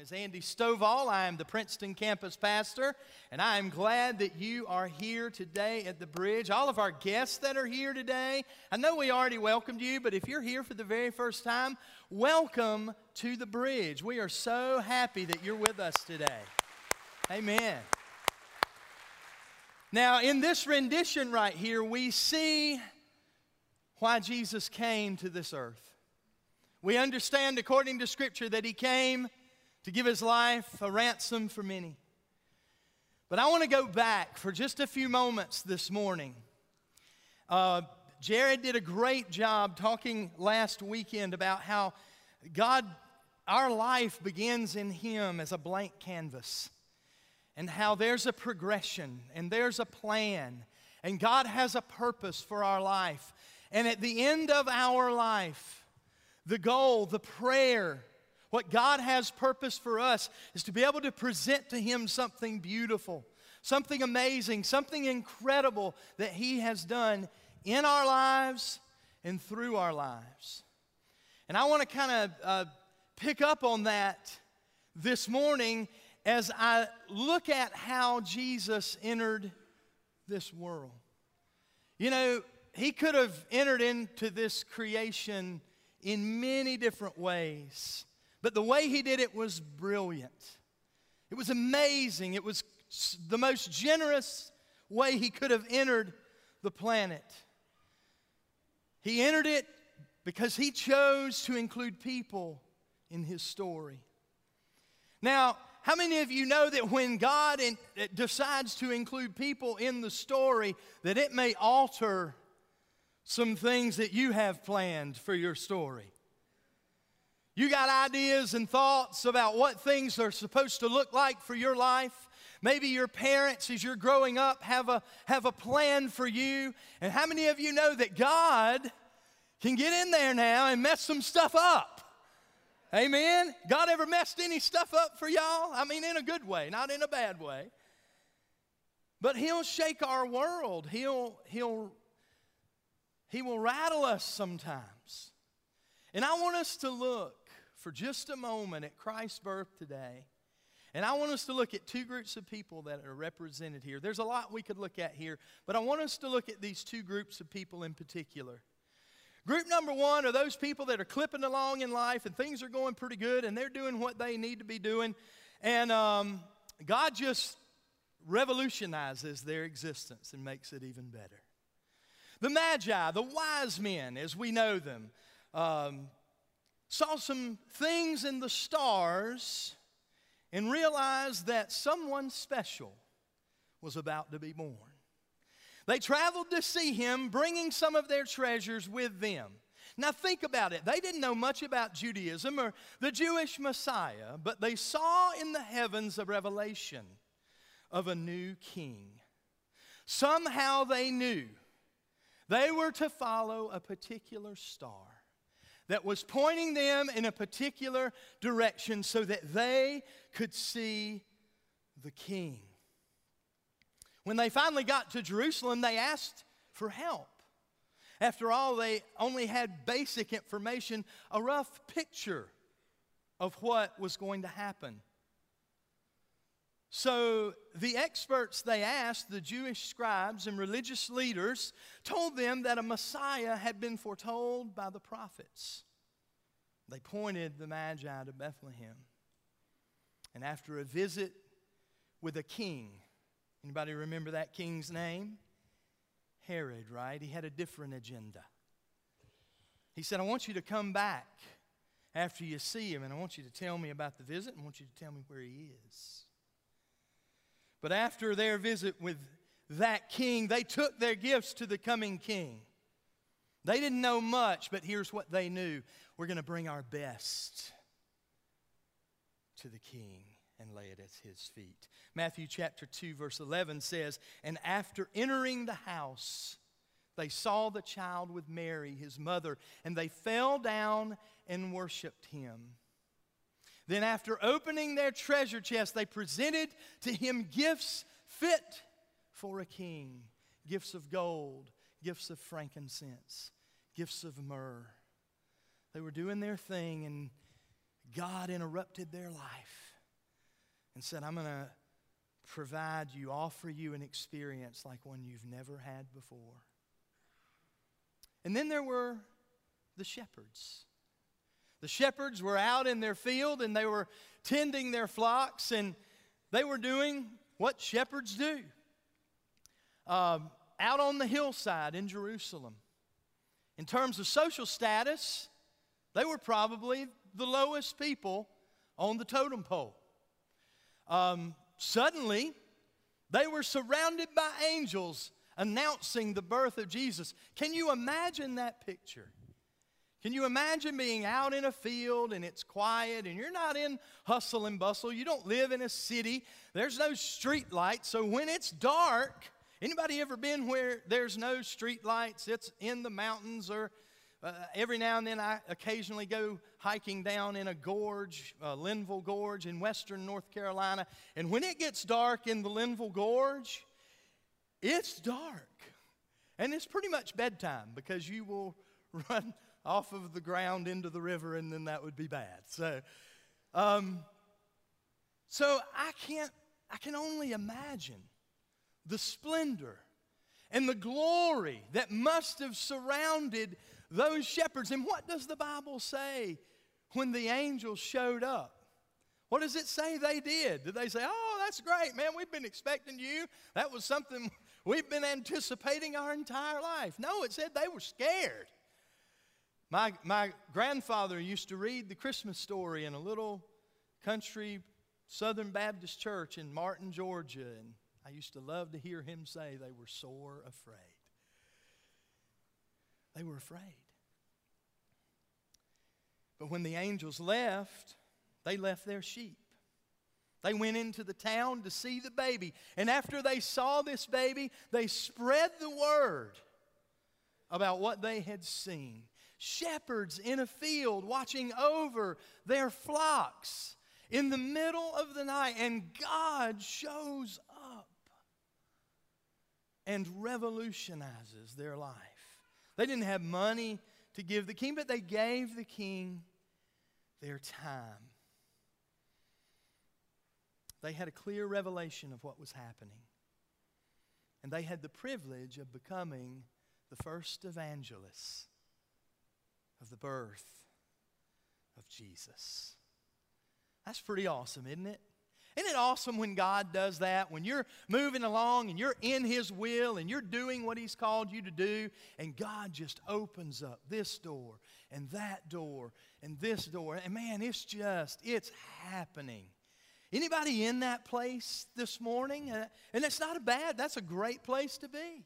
is Andy Stovall. I am the Princeton campus pastor, and I am glad that you are here today at the bridge. All of our guests that are here today, I know we already welcomed you, but if you're here for the very first time, welcome to the bridge. We are so happy that you're with us today. Amen. Now, in this rendition right here, we see why Jesus came to this earth. We understand, according to Scripture, that He came to give His life a ransom for many. But I want to go back for just a few moments this morning. Uh, Jared did a great job talking last weekend about how God, our life begins in Him as a blank canvas, and how there's a progression and there's a plan, and God has a purpose for our life. And at the end of our life, the goal, the prayer, what God has purpose for us is to be able to present to Him something beautiful, something amazing, something incredible that He has done in our lives and through our lives. And I want to kind of uh, pick up on that this morning as I look at how Jesus entered this world. You know, He could have entered into this creation in many different ways. But the way he did it was brilliant. It was amazing. It was the most generous way he could have entered the planet. He entered it because he chose to include people in his story. Now, how many of you know that when God in, eh, decides to include people in the story, that it may alter some things that you have planned for your story. You got ideas and thoughts about what things are supposed to look like for your life. Maybe your parents, as you're growing up, have a, have a plan for you. And how many of you know that God can get in there now and mess some stuff up? Amen? God ever messed any stuff up for y'all? I mean, in a good way, not in a bad way. But He'll shake our world. He'll, he'll he will rattle us sometimes. And I want us to look for just a moment at Christ's birth today. And I want us to look at two groups of people that are represented here. There's a lot we could look at here, but I want us to look at these two groups of people in particular. Group number one are those people that are clipping along in life and things are going pretty good and they're doing what they need to be doing. And um, God just revolutionizes their existence and makes it even better. The Magi, the wise men, as we know them, um, saw some things in the stars and realized that someone special was about to be born. They traveled to see him, bringing some of their treasures with them. Now, think about it. They didn't know much about Judaism or the Jewish Messiah, but they saw in the heavens a revelation of a new king. Somehow they knew they were to follow a particular star that was pointing them in a particular direction so that they could see the king. When they finally got to Jerusalem, they asked for help. After all, they only had basic information, a rough picture of what was going to happen. So the experts they asked, the Jewish scribes and religious leaders, told them that a Messiah had been foretold by the prophets. They pointed the Magi to Bethlehem. And after a visit with a king, anybody remember that king's name? Herod, right? He had a different agenda. He said, I want you to come back after you see him, and I want you to tell me about the visit, and I want you to tell me where he is. But after their visit with that king, they took their gifts to the coming king. They didn't know much, but here's what they knew we're going to bring our best to the king and lay it at his feet. Matthew chapter 2, verse 11 says, And after entering the house, they saw the child with Mary, his mother, and they fell down and worshiped him. Then, after opening their treasure chest, they presented to him gifts fit for a king gifts of gold, gifts of frankincense, gifts of myrrh. They were doing their thing, and God interrupted their life. and said, I'm going to provide you, offer you an experience like one you've never had before. And then there were the shepherds. The shepherds were out in their field and they were tending their flocks and they were doing what shepherds do. Um, out on the hillside in Jerusalem. In terms of social status, they were probably the lowest people on the totem pole. Um, suddenly, they were surrounded by angels announcing the birth of Jesus. Can you imagine that picture? Can you imagine being out in a field and it's quiet and you're not in hustle and bustle? You don't live in a city. There's no street lights. So when it's dark, anybody ever been where there's no street lights? It's in the mountains or uh, every now and then I occasionally go hiking down in a gorge, uh, Linville Gorge in western North Carolina. And when it gets dark in the Linville Gorge, it's dark. And it's pretty much bedtime because you will run off of the ground into the river, and then that would be bad. So, um, so I can't, I can only imagine the splendor and the glory that must have surrounded those shepherds. And what does the Bible say when the angels showed up? What does it say they did? Did they say, Oh, that's great, man, we've been expecting you? That was something we've been anticipating our entire life. No, it said they were scared. My, my grandfather used to read the Christmas story in a little country Southern Baptist church in Martin, Georgia, and I used to love to hear him say they were sore afraid. They were afraid. But when the angels left, they left their sheep. They went into the town to see the baby. And after they saw this baby, they spread the word about what they had seen shepherds in a field watching over their flocks in the middle of the night, and God shows up and revolutionizes their life. They didn't have money to give the king, but they gave the king their time. They had a clear revelation of what was happening. And they had the privilege of becoming the first evangelists of the birth of Jesus. That's pretty awesome, isn't it? Isn't it awesome when God does that? When you're moving along and you're in His will and you're doing what He's called you to do, and God just opens up this door and that door and this door. And man, it's just, it's happening. Anybody in that place this morning? Uh, and that's not a bad, that's a great place to be.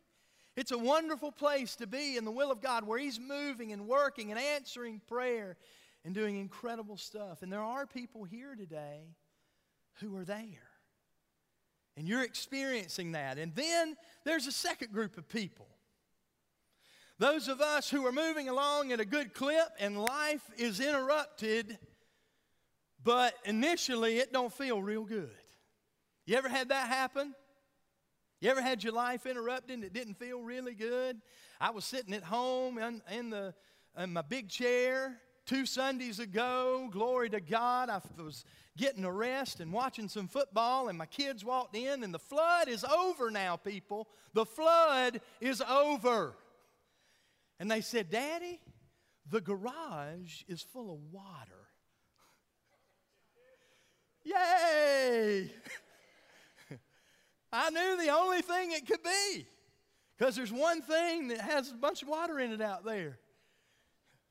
It's a wonderful place to be in the will of God where He's moving and working and answering prayer and doing incredible stuff. And there are people here today who are there. And you're experiencing that. And then there's a second group of people. Those of us who are moving along at a good clip and life is interrupted, but initially it don't feel real good. You ever had that happen? You ever had your life interrupted and it didn't feel really good? I was sitting at home in, in, the, in my big chair two Sundays ago. Glory to God. I was getting a rest and watching some football, and my kids walked in, and the flood is over now, people. The flood is over. And they said, Daddy, the garage is full of water. Yay! I knew the only thing it could be. Because there's one thing that has a bunch of water in it out there.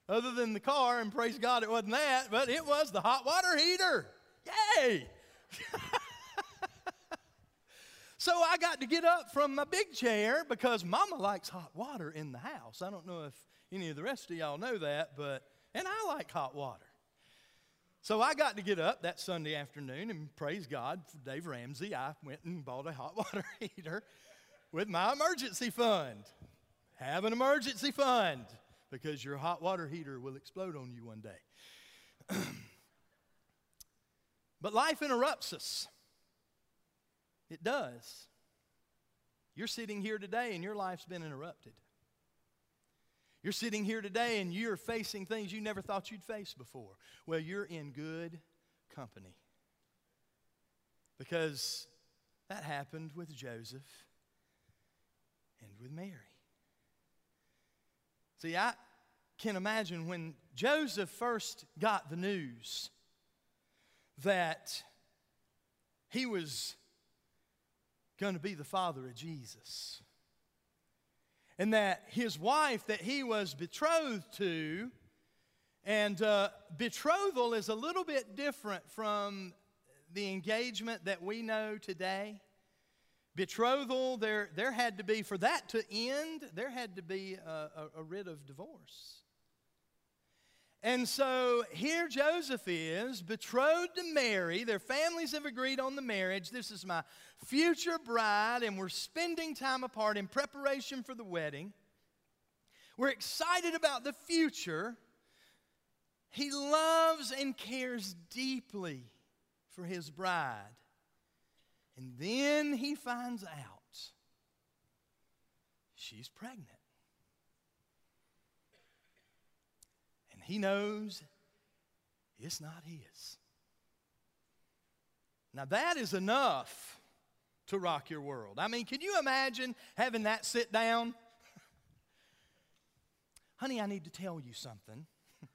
Other than the car, and praise God it wasn't that, but it was the hot water heater. Yay! so I got to get up from my big chair because Mama likes hot water in the house. I don't know if any of the rest of y'all know that, but, and I like hot water. So I got to get up that Sunday afternoon and praise God for Dave Ramsey. I went and bought a hot water heater with my emergency fund. Have an emergency fund because your hot water heater will explode on you one day. but life interrupts us. It does. You're sitting here today and your life's been interrupted. You're sitting here today and you're facing things you never thought you'd face before. Well, you're in good company. Because that happened with Joseph and with Mary. See, I can imagine when Joseph first got the news that he was going to be the father of Jesus. And that his wife that he was betrothed to, and uh, betrothal is a little bit different from the engagement that we know today. Betrothal, there, there had to be, for that to end, there had to be a, a, a writ of divorce. And so here Joseph is, betrothed to Mary. Their families have agreed on the marriage. This is my future bride, and we're spending time apart in preparation for the wedding. We're excited about the future. He loves and cares deeply for his bride. And then he finds out she's pregnant. He knows it's not his. Now, that is enough to rock your world. I mean, can you imagine having that sit down? Honey, I need to tell you something.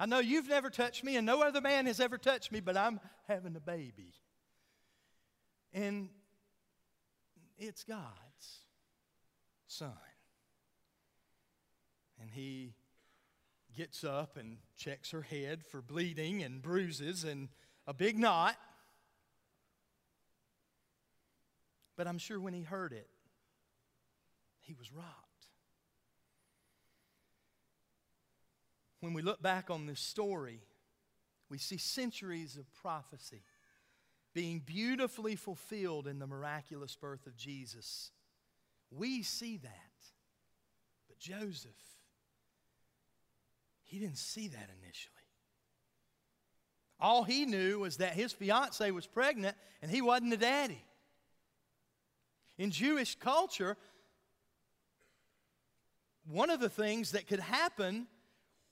I know you've never touched me, and no other man has ever touched me, but I'm having a baby. And it's God's son and he gets up and checks her head for bleeding and bruises and a big knot. But I'm sure when he heard it, he was rocked. When we look back on this story, we see centuries of prophecy being beautifully fulfilled in the miraculous birth of Jesus. We see that. But Joseph he didn't see that initially. All he knew was that his fiancee was pregnant and he wasn't the daddy. In Jewish culture, one of the things that could happen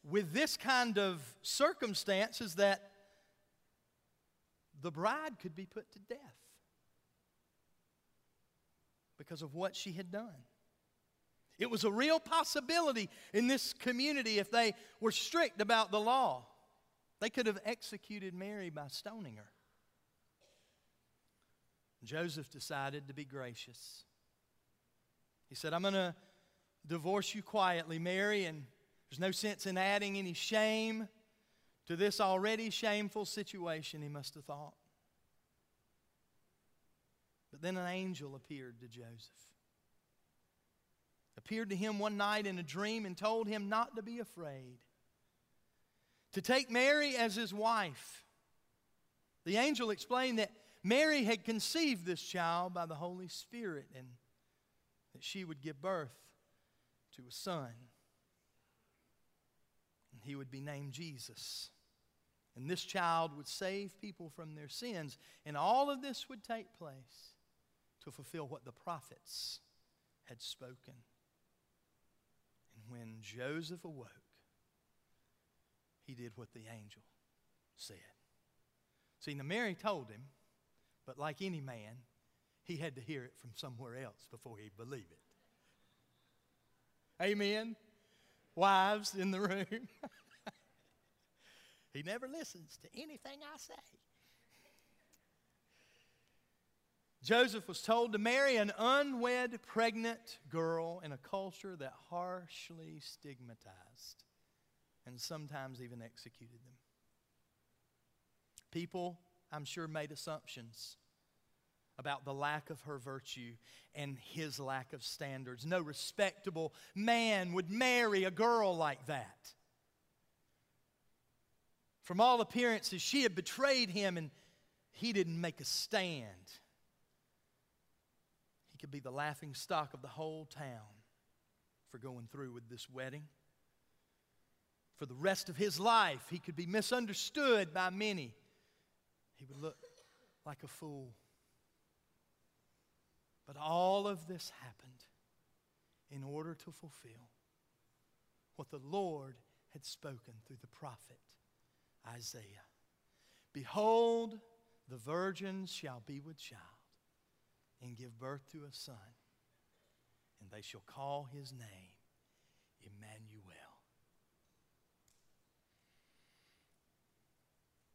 with this kind of circumstance is that the bride could be put to death because of what she had done. It was a real possibility in this community if they were strict about the law. They could have executed Mary by stoning her. Joseph decided to be gracious. He said, I'm going to divorce you quietly, Mary, and there's no sense in adding any shame to this already shameful situation, he must have thought. But then an angel appeared to Joseph appeared to him one night in a dream and told him not to be afraid, to take Mary as his wife. The angel explained that Mary had conceived this child by the Holy Spirit and that she would give birth to a son. And he would be named Jesus. And this child would save people from their sins. And all of this would take place to fulfill what the prophets had spoken when Joseph awoke, he did what the angel said. See, now Mary told him, but like any man, he had to hear it from somewhere else before he'd believe it. Amen? Wives in the room. he never listens to anything I say. Joseph was told to marry an unwed pregnant girl in a culture that harshly stigmatized and sometimes even executed them. People, I'm sure, made assumptions about the lack of her virtue and his lack of standards. No respectable man would marry a girl like that. From all appearances, she had betrayed him and he didn't make a stand could be the laughing stock of the whole town for going through with this wedding. For the rest of his life, he could be misunderstood by many. He would look like a fool. But all of this happened in order to fulfill what the Lord had spoken through the prophet Isaiah. Behold, the virgin shall be with child and give birth to a son, and they shall call his name Emmanuel.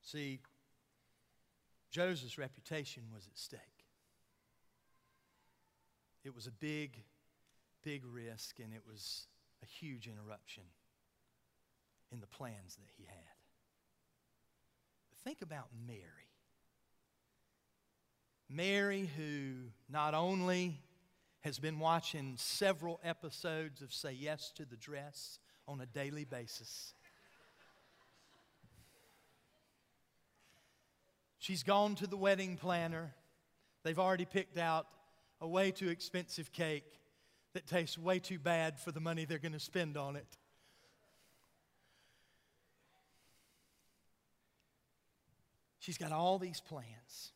See, Joseph's reputation was at stake. It was a big, big risk, and it was a huge interruption in the plans that he had. But think about Mary. Mary, who not only has been watching several episodes of Say Yes to the Dress on a daily basis. She's gone to the wedding planner. They've already picked out a way too expensive cake that tastes way too bad for the money they're going to spend on it. She's got all these plans,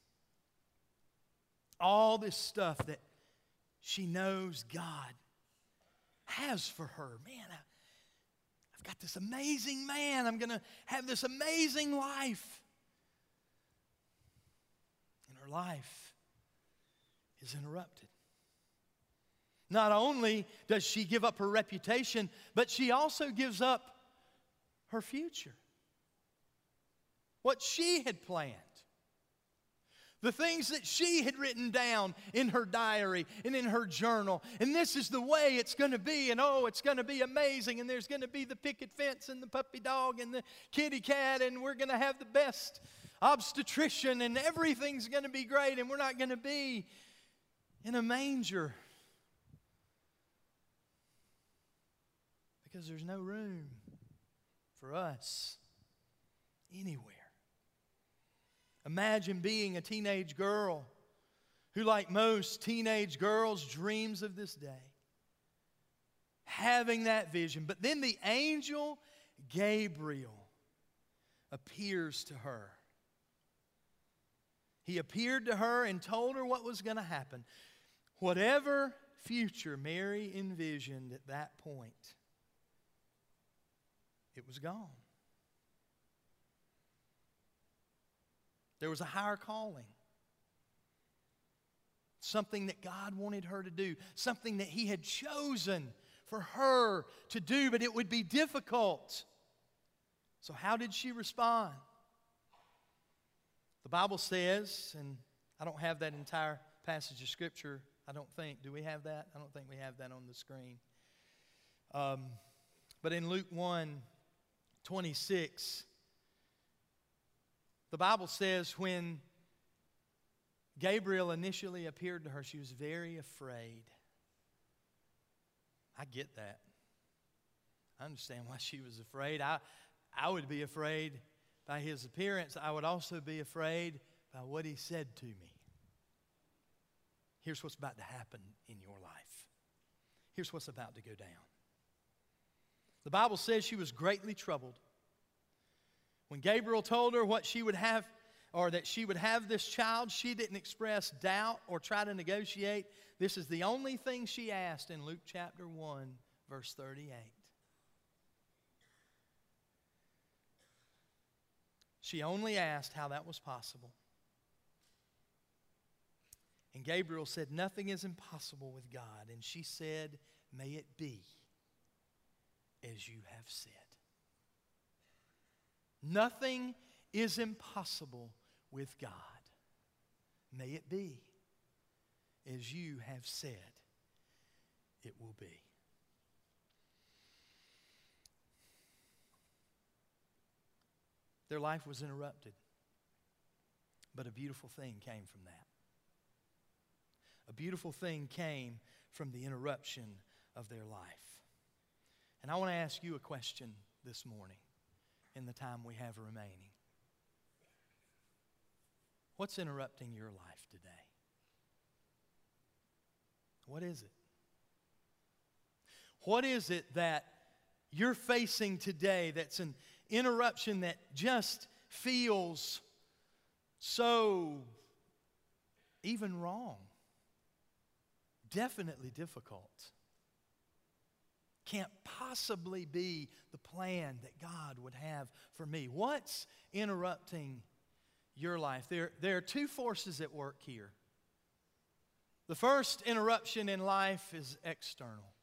all this stuff that she knows God has for her. Man, I, I've got this amazing man. I'm going to have this amazing life. And her life is interrupted. Not only does she give up her reputation, but she also gives up her future what she had planned. The things that she had written down in her diary and in her journal. And this is the way it's going to be. And oh, it's going to be amazing. And there's going to be the picket fence and the puppy dog and the kitty cat. And we're going to have the best obstetrician. And everything's going to be great. And we're not going to be in a manger. Because there's no room for us anywhere. Imagine being a teenage girl who, like most teenage girls, dreams of this day. Having that vision. But then the angel Gabriel appears to her. He appeared to her and told her what was going to happen. Whatever future Mary envisioned at that point, it was gone. There was a higher calling. Something that God wanted her to do, something that He had chosen for her to do, but it would be difficult. So, how did she respond? The Bible says, and I don't have that entire passage of Scripture, I don't think. Do we have that? I don't think we have that on the screen. Um, but in Luke 1 26, the Bible says when Gabriel initially appeared to her, she was very afraid. I get that. I understand why she was afraid. I, I would be afraid by his appearance. I would also be afraid by what he said to me. Here's what's about to happen in your life. Here's what's about to go down. The Bible says she was greatly troubled. When Gabriel told her what she would have, or that she would have this child, she didn't express doubt or try to negotiate. This is the only thing she asked in Luke chapter 1, verse 38. She only asked how that was possible. And Gabriel said, Nothing is impossible with God. And she said, May it be as you have said. Nothing is impossible with God. May it be as you have said it will be. Their life was interrupted, but a beautiful thing came from that. A beautiful thing came from the interruption of their life. And I want to ask you a question this morning in the time we have remaining. What's interrupting your life today? What is it? What is it that you're facing today that's an interruption that just feels so even wrong? Definitely difficult can't possibly be the plan that God would have for me. What's interrupting your life, there, there are two forces at work here. The first interruption in life is external.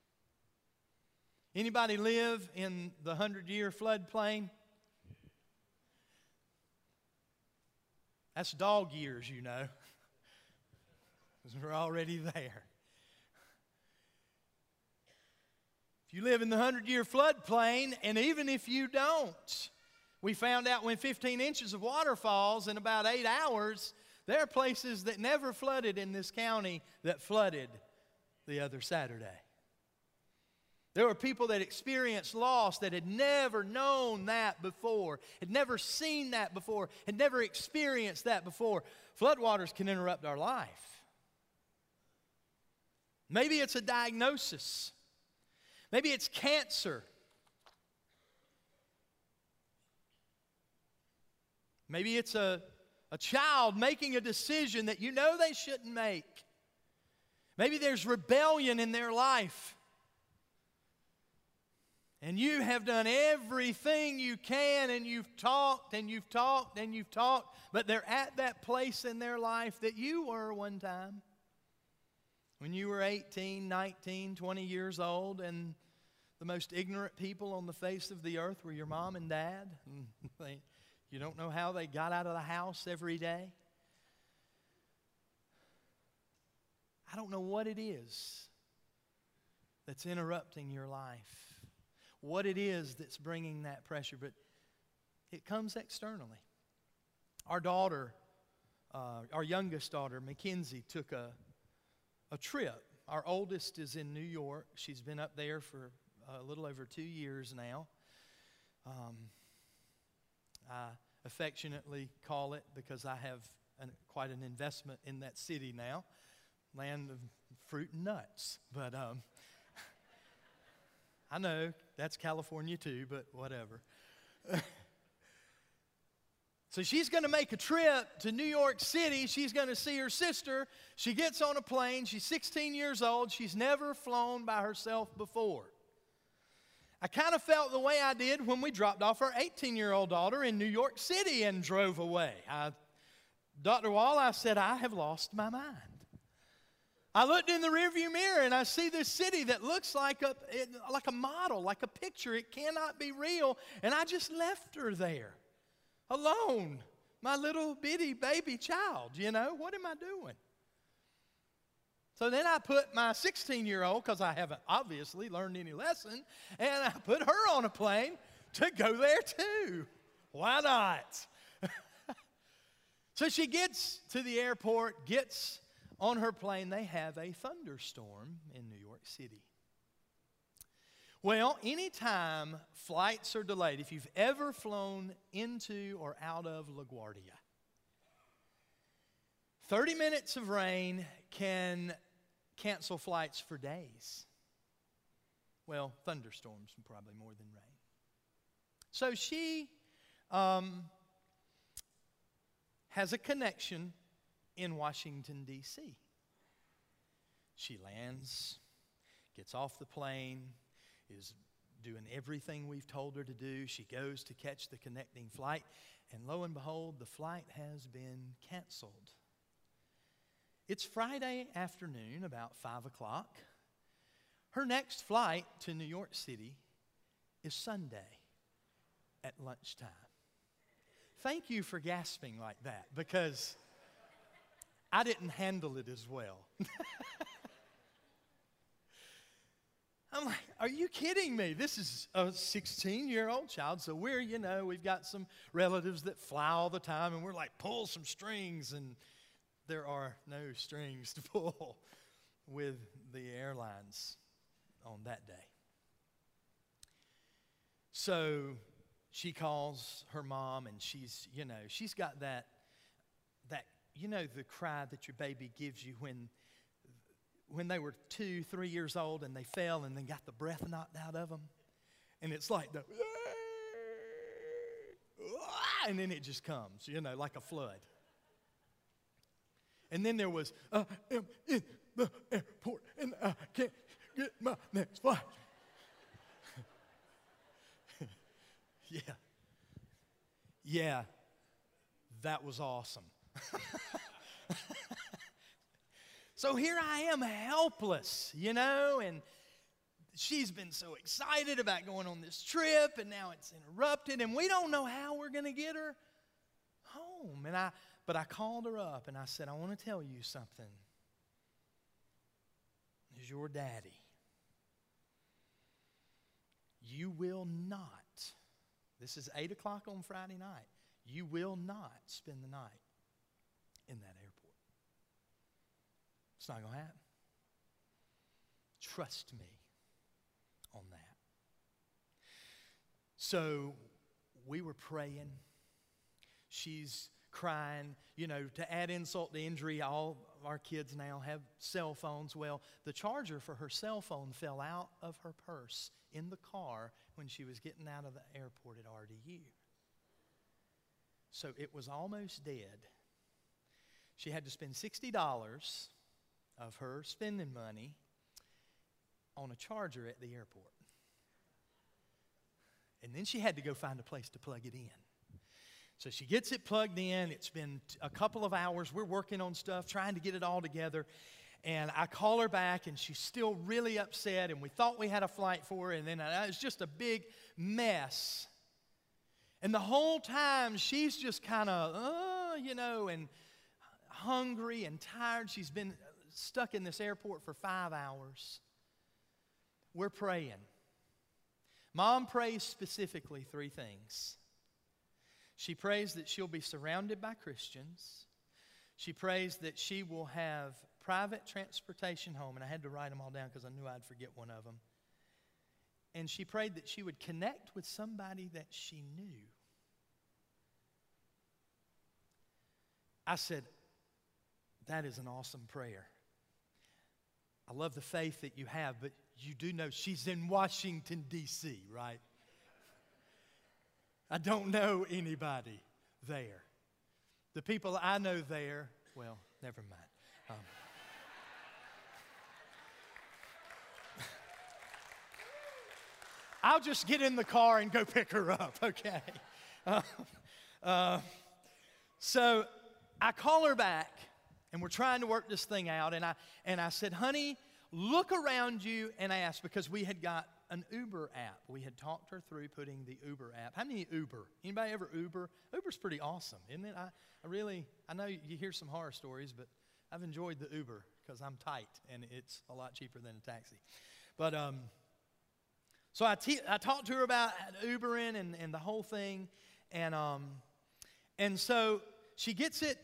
Anybody live in the 100-year floodplain? That's dog years, you know. We're already there. If you live in the 100-year floodplain, and even if you don't, we found out when 15 inches of water falls in about eight hours, there are places that never flooded in this county that flooded the other Saturday. There were people that experienced loss that had never known that before, had never seen that before, had never experienced that before. Floodwaters can interrupt our life. Maybe it's a diagnosis. Maybe it's cancer. Maybe it's a, a child making a decision that you know they shouldn't make. Maybe there's rebellion in their life. And you have done everything you can, and you've talked and you've talked and you've talked, but they're at that place in their life that you were one time. When you were 18, 19, 20 years old, and the most ignorant people on the face of the earth were your mom and dad. they, you don't know how they got out of the house every day. I don't know what it is that's interrupting your life, what it is that's bringing that pressure, but it comes externally. Our daughter, uh, our youngest daughter, Mackenzie, took a, a trip. Our oldest is in New York. She's been up there for a little over two years now. Um, I affectionately call it because I have an, quite an investment in that city now, land of fruit and nuts. But um, I know that's California too, but whatever. so she's going to make a trip to New York City. She's going to see her sister. She gets on a plane. She's 16 years old. She's never flown by herself before. I kind of felt the way I did when we dropped off our 18 year old daughter in New York City and drove away. I, Dr. Wall, I said, I have lost my mind. I looked in the rearview mirror and I see this city that looks like a, like a model, like a picture. It cannot be real. And I just left her there alone, my little bitty baby child. You know, what am I doing? So then I put my 16 year old, because I haven't obviously learned any lesson, and I put her on a plane to go there too. Why not? so she gets to the airport, gets on her plane. They have a thunderstorm in New York City. Well, anytime flights are delayed, if you've ever flown into or out of LaGuardia, 30 minutes of rain can cancel flights for days. Well, thunderstorms, probably more than rain. So she um, has a connection in Washington, D.C. She lands, gets off the plane, is doing everything we've told her to do. She goes to catch the connecting flight, and lo and behold, the flight has been canceled. It's Friday afternoon, about 5 o'clock. Her next flight to New York City is Sunday at lunchtime. Thank you for gasping like that because I didn't handle it as well. I'm like, are you kidding me? This is a 16 year old child. So we're, you know, we've got some relatives that fly all the time and we're like, pull some strings and there are no strings to pull with the airlines on that day. So she calls her mom and she's, you know, she's got that that you know the cry that your baby gives you when when they were 2, 3 years old and they fell and then got the breath knocked out of them. And it's like the and then it just comes, you know, like a flood. And then there was, I am in the airport and I can't get my next flight. yeah. Yeah. that was awesome. so here I am, helpless, you know, and she's been so excited about going on this trip, and now it's interrupted, and we don't know how we're going to get her home. And I, but I called her up and I said, I want to tell you something. Is your daddy. You will not, this is 8 o'clock on Friday night, you will not spend the night in that airport. It's not going to happen. Trust me on that. So we were praying. She's crying. You know, to add insult to injury, all our kids now have cell phones. Well, the charger for her cell phone fell out of her purse in the car when she was getting out of the airport at RDU. So it was almost dead. She had to spend $60 of her spending money on a charger at the airport. And then she had to go find a place to plug it in. So she gets it plugged in. It's been a couple of hours. We're working on stuff, trying to get it all together. And I call her back, and she's still really upset. And we thought we had a flight for her, and then it was just a big mess. And the whole time, she's just kind of, uh, you know, and hungry and tired. She's been stuck in this airport for five hours. We're praying. Mom prays specifically three things. She prays that she'll be surrounded by Christians. She prays that she will have private transportation home, and I had to write them all down because I knew I'd forget one of them. And she prayed that she would connect with somebody that she knew. I said, That is an awesome prayer. I love the faith that you have, but you do know she's in Washington, D.C., right? I don't know anybody there. The people I know there, well, never mind. Um, I'll just get in the car and go pick her up, okay? Uh, uh, so I call her back, and we're trying to work this thing out. And I, and I said, honey, look around you and ask, because we had got an Uber app. We had talked her through putting the Uber app. How many Uber? Anybody ever Uber? Uber's pretty awesome, isn't it? I, I really, I know you hear some horror stories, but I've enjoyed the Uber because I'm tight and it's a lot cheaper than a taxi. But um, so I, te- I talked to her about Ubering and, and the whole thing, and um, and so she gets it,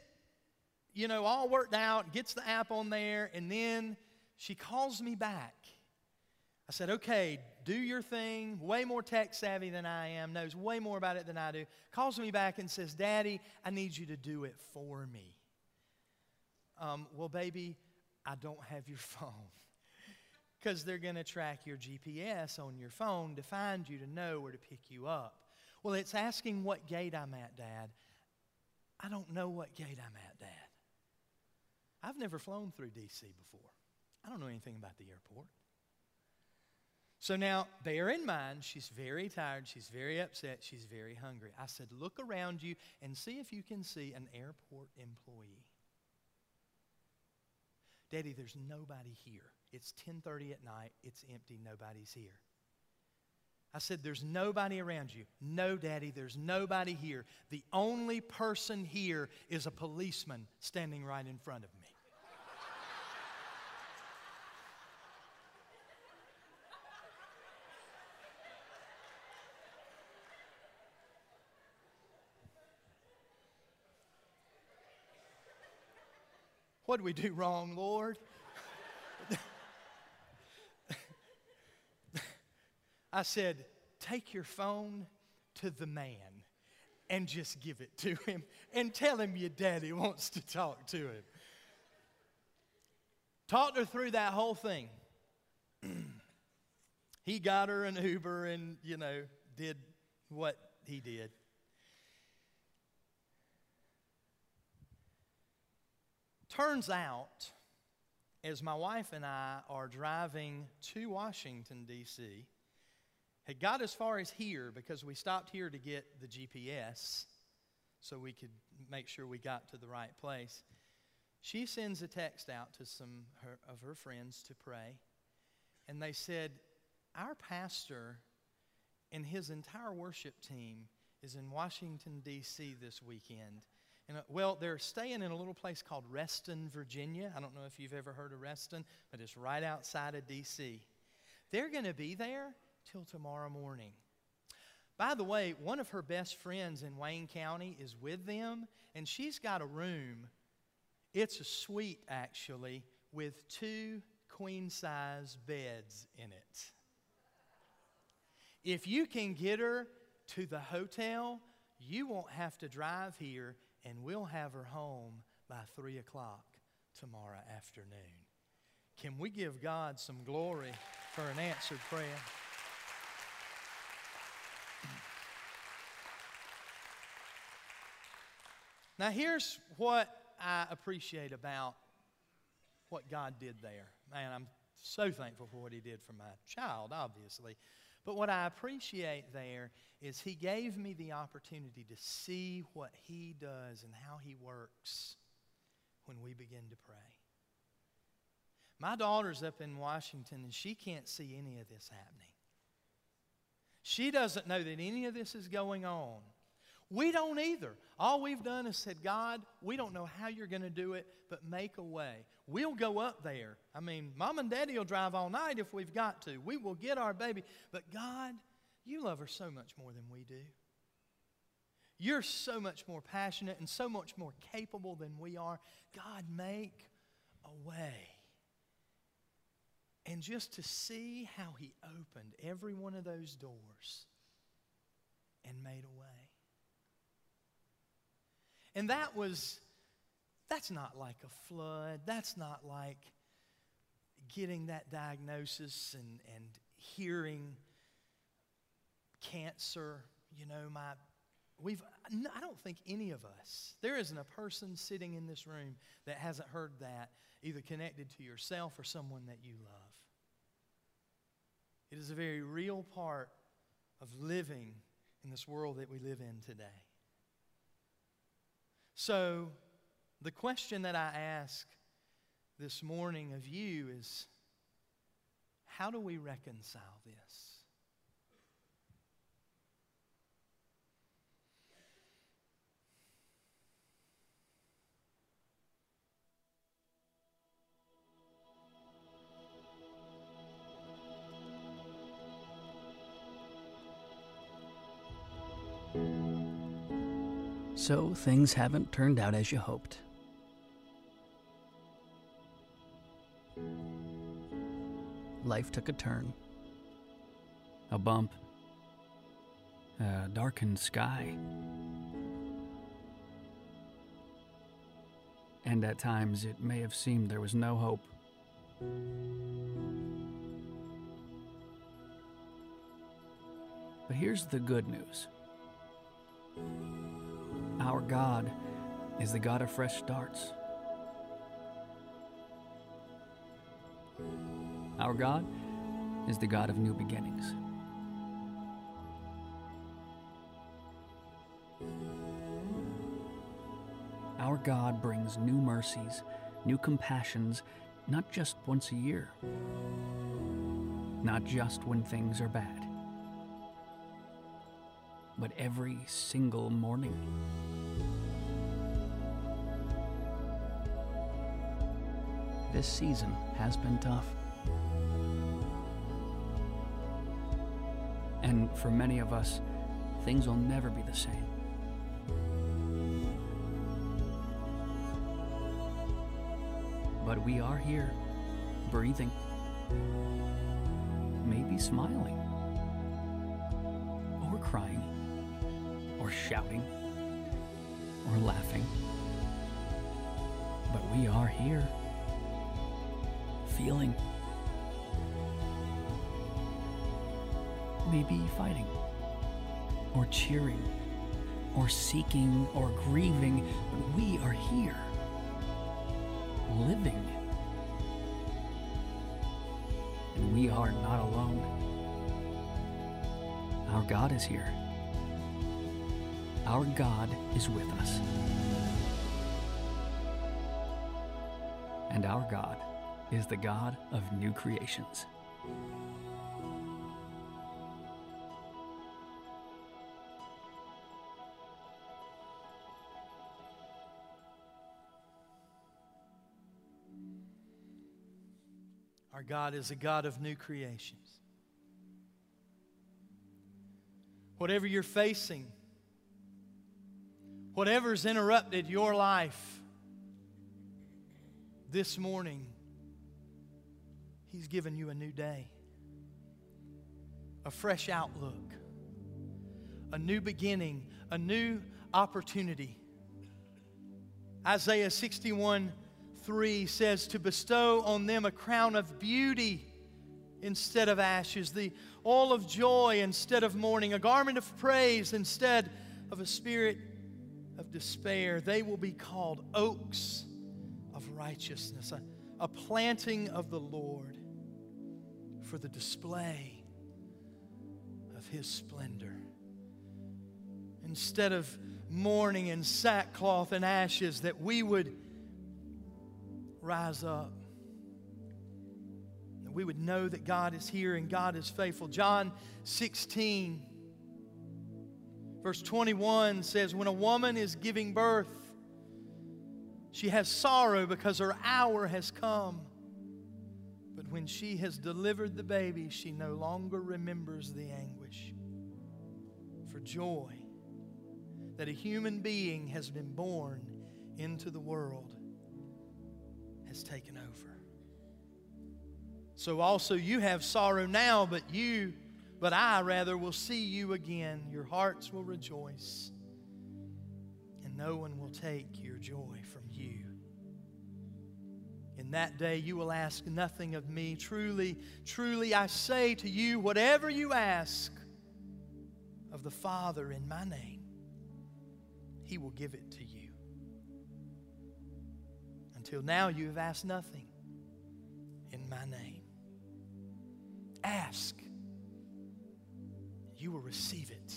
you know, all worked out, gets the app on there, and then she calls me back I said, okay, do your thing. Way more tech savvy than I am, knows way more about it than I do. Calls me back and says, Daddy, I need you to do it for me. Um, well, baby, I don't have your phone. Because they're going to track your GPS on your phone to find you to know where to pick you up. Well, it's asking what gate I'm at, Dad. I don't know what gate I'm at, Dad. I've never flown through D.C. before. I don't know anything about the airport. So now, bear in mind, she's very tired, she's very upset, she's very hungry. I said, look around you and see if you can see an airport employee. Daddy, there's nobody here. It's 10:30 at night. It's empty. Nobody's here. I said, There's nobody around you. No, Daddy, there's nobody here. The only person here is a policeman standing right in front of me. What did we do wrong, Lord? I said, Take your phone to the man and just give it to him and tell him your daddy wants to talk to him. Talked her through that whole thing. he got her an Uber and, you know, did what he did. Turns out, as my wife and I are driving to Washington, D.C., had got as far as here because we stopped here to get the GPS so we could make sure we got to the right place. She sends a text out to some her, of her friends to pray, and they said, Our pastor and his entire worship team is in Washington, D.C. this weekend. Uh, well, they're staying in a little place called Reston, Virginia. I don't know if you've ever heard of Reston, but it's right outside of D.C. They're going to be there till tomorrow morning. By the way, one of her best friends in Wayne County is with them, and she's got a room. It's a suite, actually, with two queen size beds in it. If you can get her to the hotel, you won't have to drive here, and we'll have her home by 3 o'clock tomorrow afternoon. Can we give God some glory for an answered prayer? Now, here's what I appreciate about what God did there. Man, I'm so thankful for what He did for my child, obviously. But what I appreciate there is He gave me the opportunity to see what He does and how He works when we begin to pray. My daughter's up in Washington and she can't see any of this happening. She doesn't know that any of this is going on. We don't either. All we've done is said, God, we don't know how you're going to do it, but make a way. We'll go up there. I mean, mom and daddy will drive all night if we've got to. We will get our baby. But God, you love her so much more than we do. You're so much more passionate and so much more capable than we are. God, make a way. And just to see how He opened every one of those doors and made a way. And that was, that's not like a flood. That's not like getting that diagnosis and, and hearing cancer. You know, my, we've, I don't think any of us, there isn't a person sitting in this room that hasn't heard that, either connected to yourself or someone that you love. It is a very real part of living in this world that we live in today. So, the question that I ask this morning of you is how do we reconcile this? So things haven't turned out as you hoped. Life took a turn. A bump. A darkened sky. And at times it may have seemed there was no hope. But here's the good news. Our God is the God of fresh starts. Our God is the God of new beginnings. Our God brings new mercies, new compassions, not just once a year, not just when things are bad but every single morning. This season has been tough. And for many of us, things will never be the same. But we are here, breathing, maybe smiling, or crying or shouting or laughing. But we are here, feeling, maybe fighting, or cheering, or seeking, or grieving, but we are here, living. And we are not alone. Our God is here our God is with us. And our God is the God of new creations. Our God is a God of new creations. Whatever you're facing, whatever's interrupted your life this morning, He's given you a new day, a fresh outlook, a new beginning, a new opportunity. Isaiah 61 3 says, To bestow on them a crown of beauty instead of ashes, the oil of joy instead of mourning, a garment of praise instead of a spirit of despair. They will be called oaks of righteousness, a, a planting of the Lord for the display of His splendor. Instead of mourning in sackcloth and ashes, that we would rise up. That we would know that God is here and God is faithful. John 16, verse 21 says, When a woman is giving birth, she has sorrow because her hour has come. But when she has delivered the baby, she no longer remembers the anguish for joy that a human being has been born into the world has taken over. So also you have sorrow now, but you, but I rather will see you again. Your hearts will rejoice, and no one will take your joy from you. In that day you will ask nothing of me. Truly, truly, I say to you, whatever you ask of the Father in my name, he will give it to you. Until now, you have asked nothing in my name. Ask, you will receive it,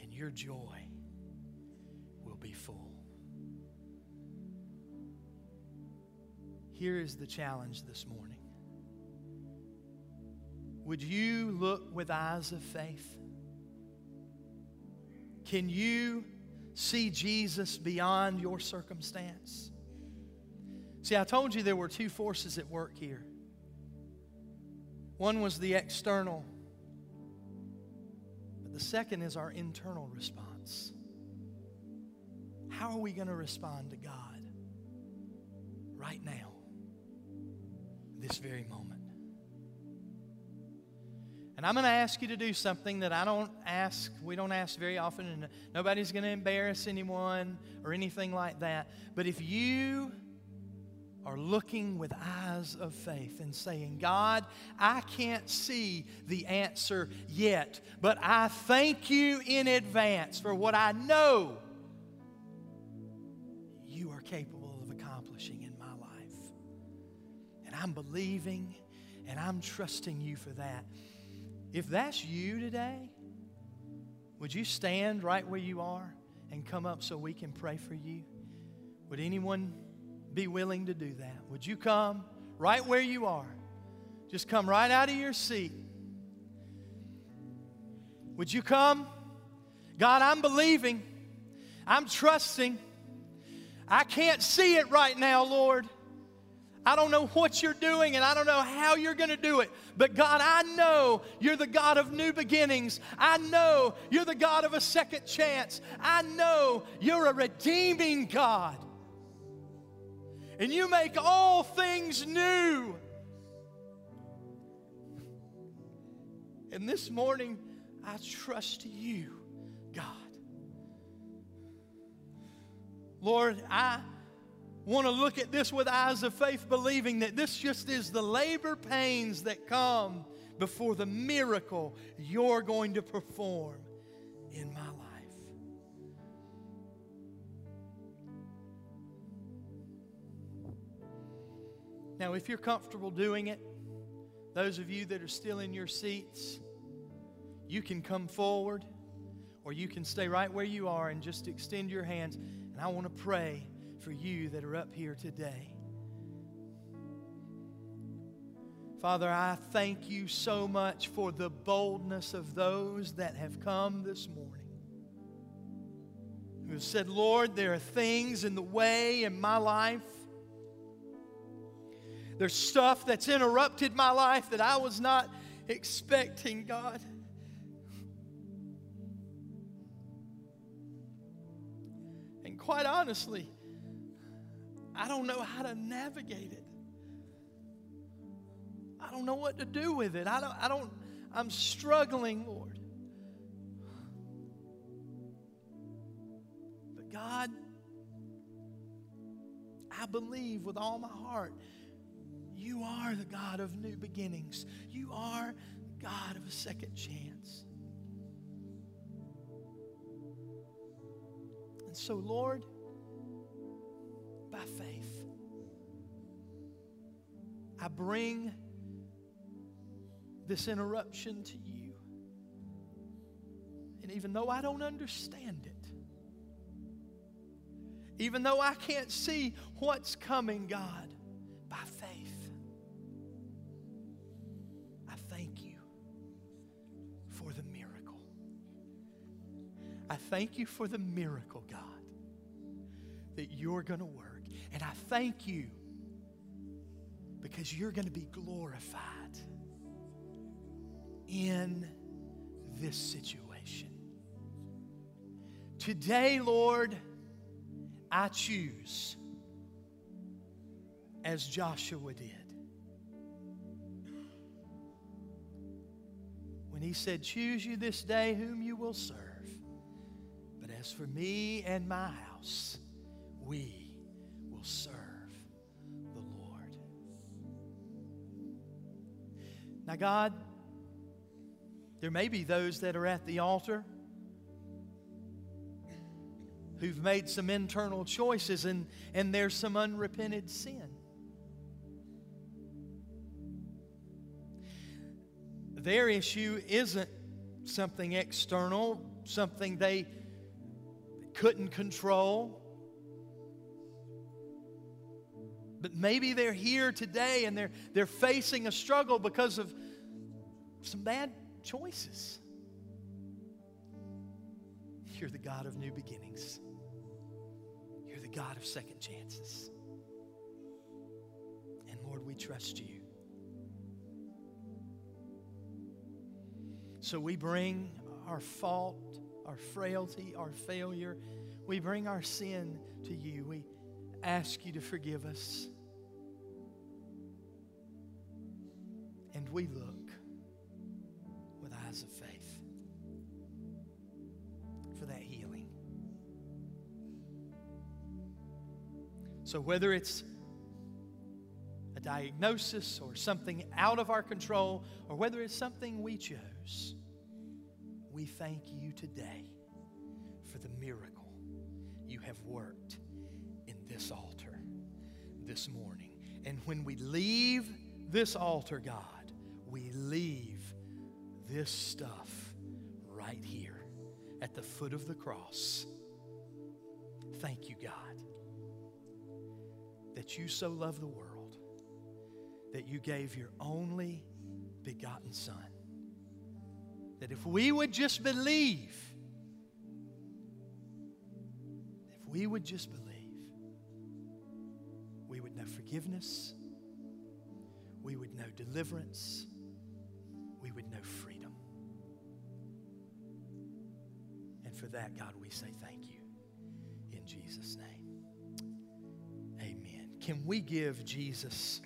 and your joy will be full. Here is the challenge this morning. Would you look with eyes of faith? Can you see Jesus beyond your circumstance? See, I told you there were two forces at work here. One was the external, the second is our internal response. How are we going to respond to God right now, this very moment? And I'm going to ask you to do something that I don't ask, we don't ask very often, and nobody's going to embarrass anyone or anything like that. But if you are looking with eyes of faith and saying, God, I can't see the answer yet, but I thank you in advance for what I know you are capable of accomplishing in my life. And I'm believing and I'm trusting you for that. If that's you today, would you stand right where you are and come up so we can pray for you? Would anyone be willing to do that? Would you come right where you are? Just come right out of your seat. Would you come? God, I'm believing. I'm trusting. I can't see it right now, Lord. I don't know what you're doing and I don't know how you're going to do it. But God, I know you're the God of new beginnings. I know you're the God of a second chance. I know you're a redeeming God and you make all things new. And this morning, I trust you, God. Lord, I want to look at this with eyes of faith, believing that this just is the labor pains that come before the miracle you're going to perform in my life. Now, if you're comfortable doing it, those of you that are still in your seats, you can come forward. or you can stay right where you are and just extend your hands. And I want to pray for you that are up here today. Father, I thank you so much for the boldness of those that have come this morning who have said, Lord, there are things in the way in my life. There's stuff that's interrupted my life that I was not expecting, God. And quite honestly, I don't know how to navigate it. I don't know what to do with it. I don't, I don't, I'm struggling, Lord. But God, I believe with all my heart, you are the God of new beginnings. You are the God of a second chance. And so, Lord, by faith, I bring this interruption to you. And even though I don't understand it, even though I can't see what's coming, God, thank you for the miracle, God, that you're going to work. And I thank you because you're going to be glorified in this situation. Today, Lord, I choose as Joshua did. When he said, Choose you this day whom you will serve. As for me and my house, we will serve the Lord. Now, God, there may be those that are at the altar who've made some internal choices and, and there's some unrepented sin. Their issue isn't something external, something they couldn't control. But maybe they're here today and they're, they're facing a struggle because of some bad choices. You're the God of new beginnings. You're the God of second chances. And Lord, we trust you. So we bring our fault, our frailty, our failure, we bring our sin to you. We ask you to forgive us. And we look with eyes of faith for that healing. So, whether it's a diagnosis or something out of our control, or whether it's something we chose, we thank you today for the miracle you have worked in this altar this morning. And when we leave this altar, God, we leave this stuff right here at the foot of the cross. Thank you, God, that you so love the world that you gave your only begotten Son. That if we would just believe, if we would just believe, we would know forgiveness, we would know deliverance, we would know freedom. And for that, God, we say thank you in Jesus' name. Amen. Can we give Jesus